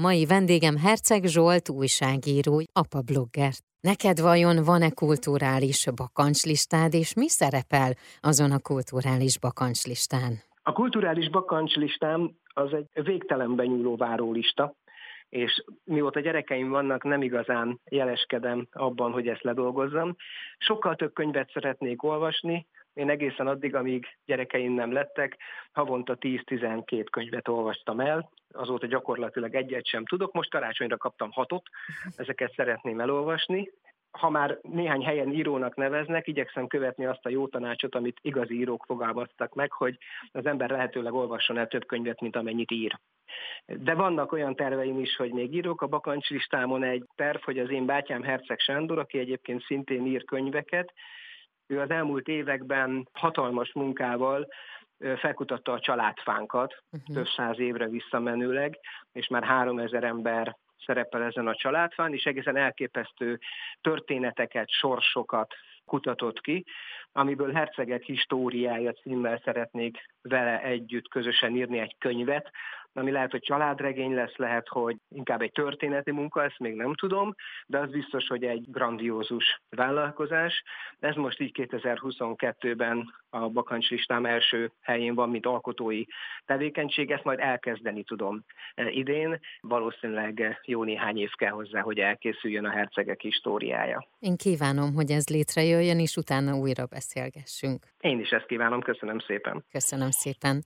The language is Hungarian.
Mai vendégem Herceg Zsolt, újságíró, apa blogger. Neked vajon van-e kulturális bakancslistád, és mi szerepel azon a kulturális bakancslistán? A kulturális bakancslistám az egy végtelenben nyúló várólista, és mióta gyerekeim vannak, nem igazán jeleskedem abban, hogy ezt ledolgozzam. Sokkal több könyvet szeretnék olvasni, én egészen addig, amíg gyerekeim nem lettek, havonta 10-12 könyvet olvastam el, azóta gyakorlatilag egyet sem tudok, most karácsonyra kaptam hatot, ezeket szeretném elolvasni, ha már néhány helyen írónak neveznek, igyekszem követni azt a jó tanácsot, amit igazi írók fogalmaztak meg, hogy az ember lehetőleg olvasson el több könyvet, mint amennyit ír. De vannak olyan terveim is, hogy még írok. A bakancslistámon egy terv, hogy az én bátyám Herceg Sándor, aki egyébként szintén ír könyveket, ő az elmúlt években hatalmas munkával felkutatta a családfánkat, uh-huh. több száz évre visszamenőleg, és már három ezer ember szerepel ezen a családfán, és egészen elképesztő történeteket, sorsokat kutatott ki, amiből Hercegek históriája címmel szeretnék vele együtt közösen írni egy könyvet, ami lehet, hogy családregény lesz, lehet, hogy inkább egy történeti munka, ezt még nem tudom, de az biztos, hogy egy grandiózus vállalkozás. Ez most így 2022-ben a bakancslistám első helyén van, mint alkotói tevékenység, ezt majd elkezdeni tudom e, idén. Valószínűleg jó néhány év kell hozzá, hogy elkészüljön a hercegek históriája. Én kívánom, hogy ez létrejöjjön, és utána újra beszélgessünk. Én is ezt kívánom, köszönöm szépen. Köszönöm szépen.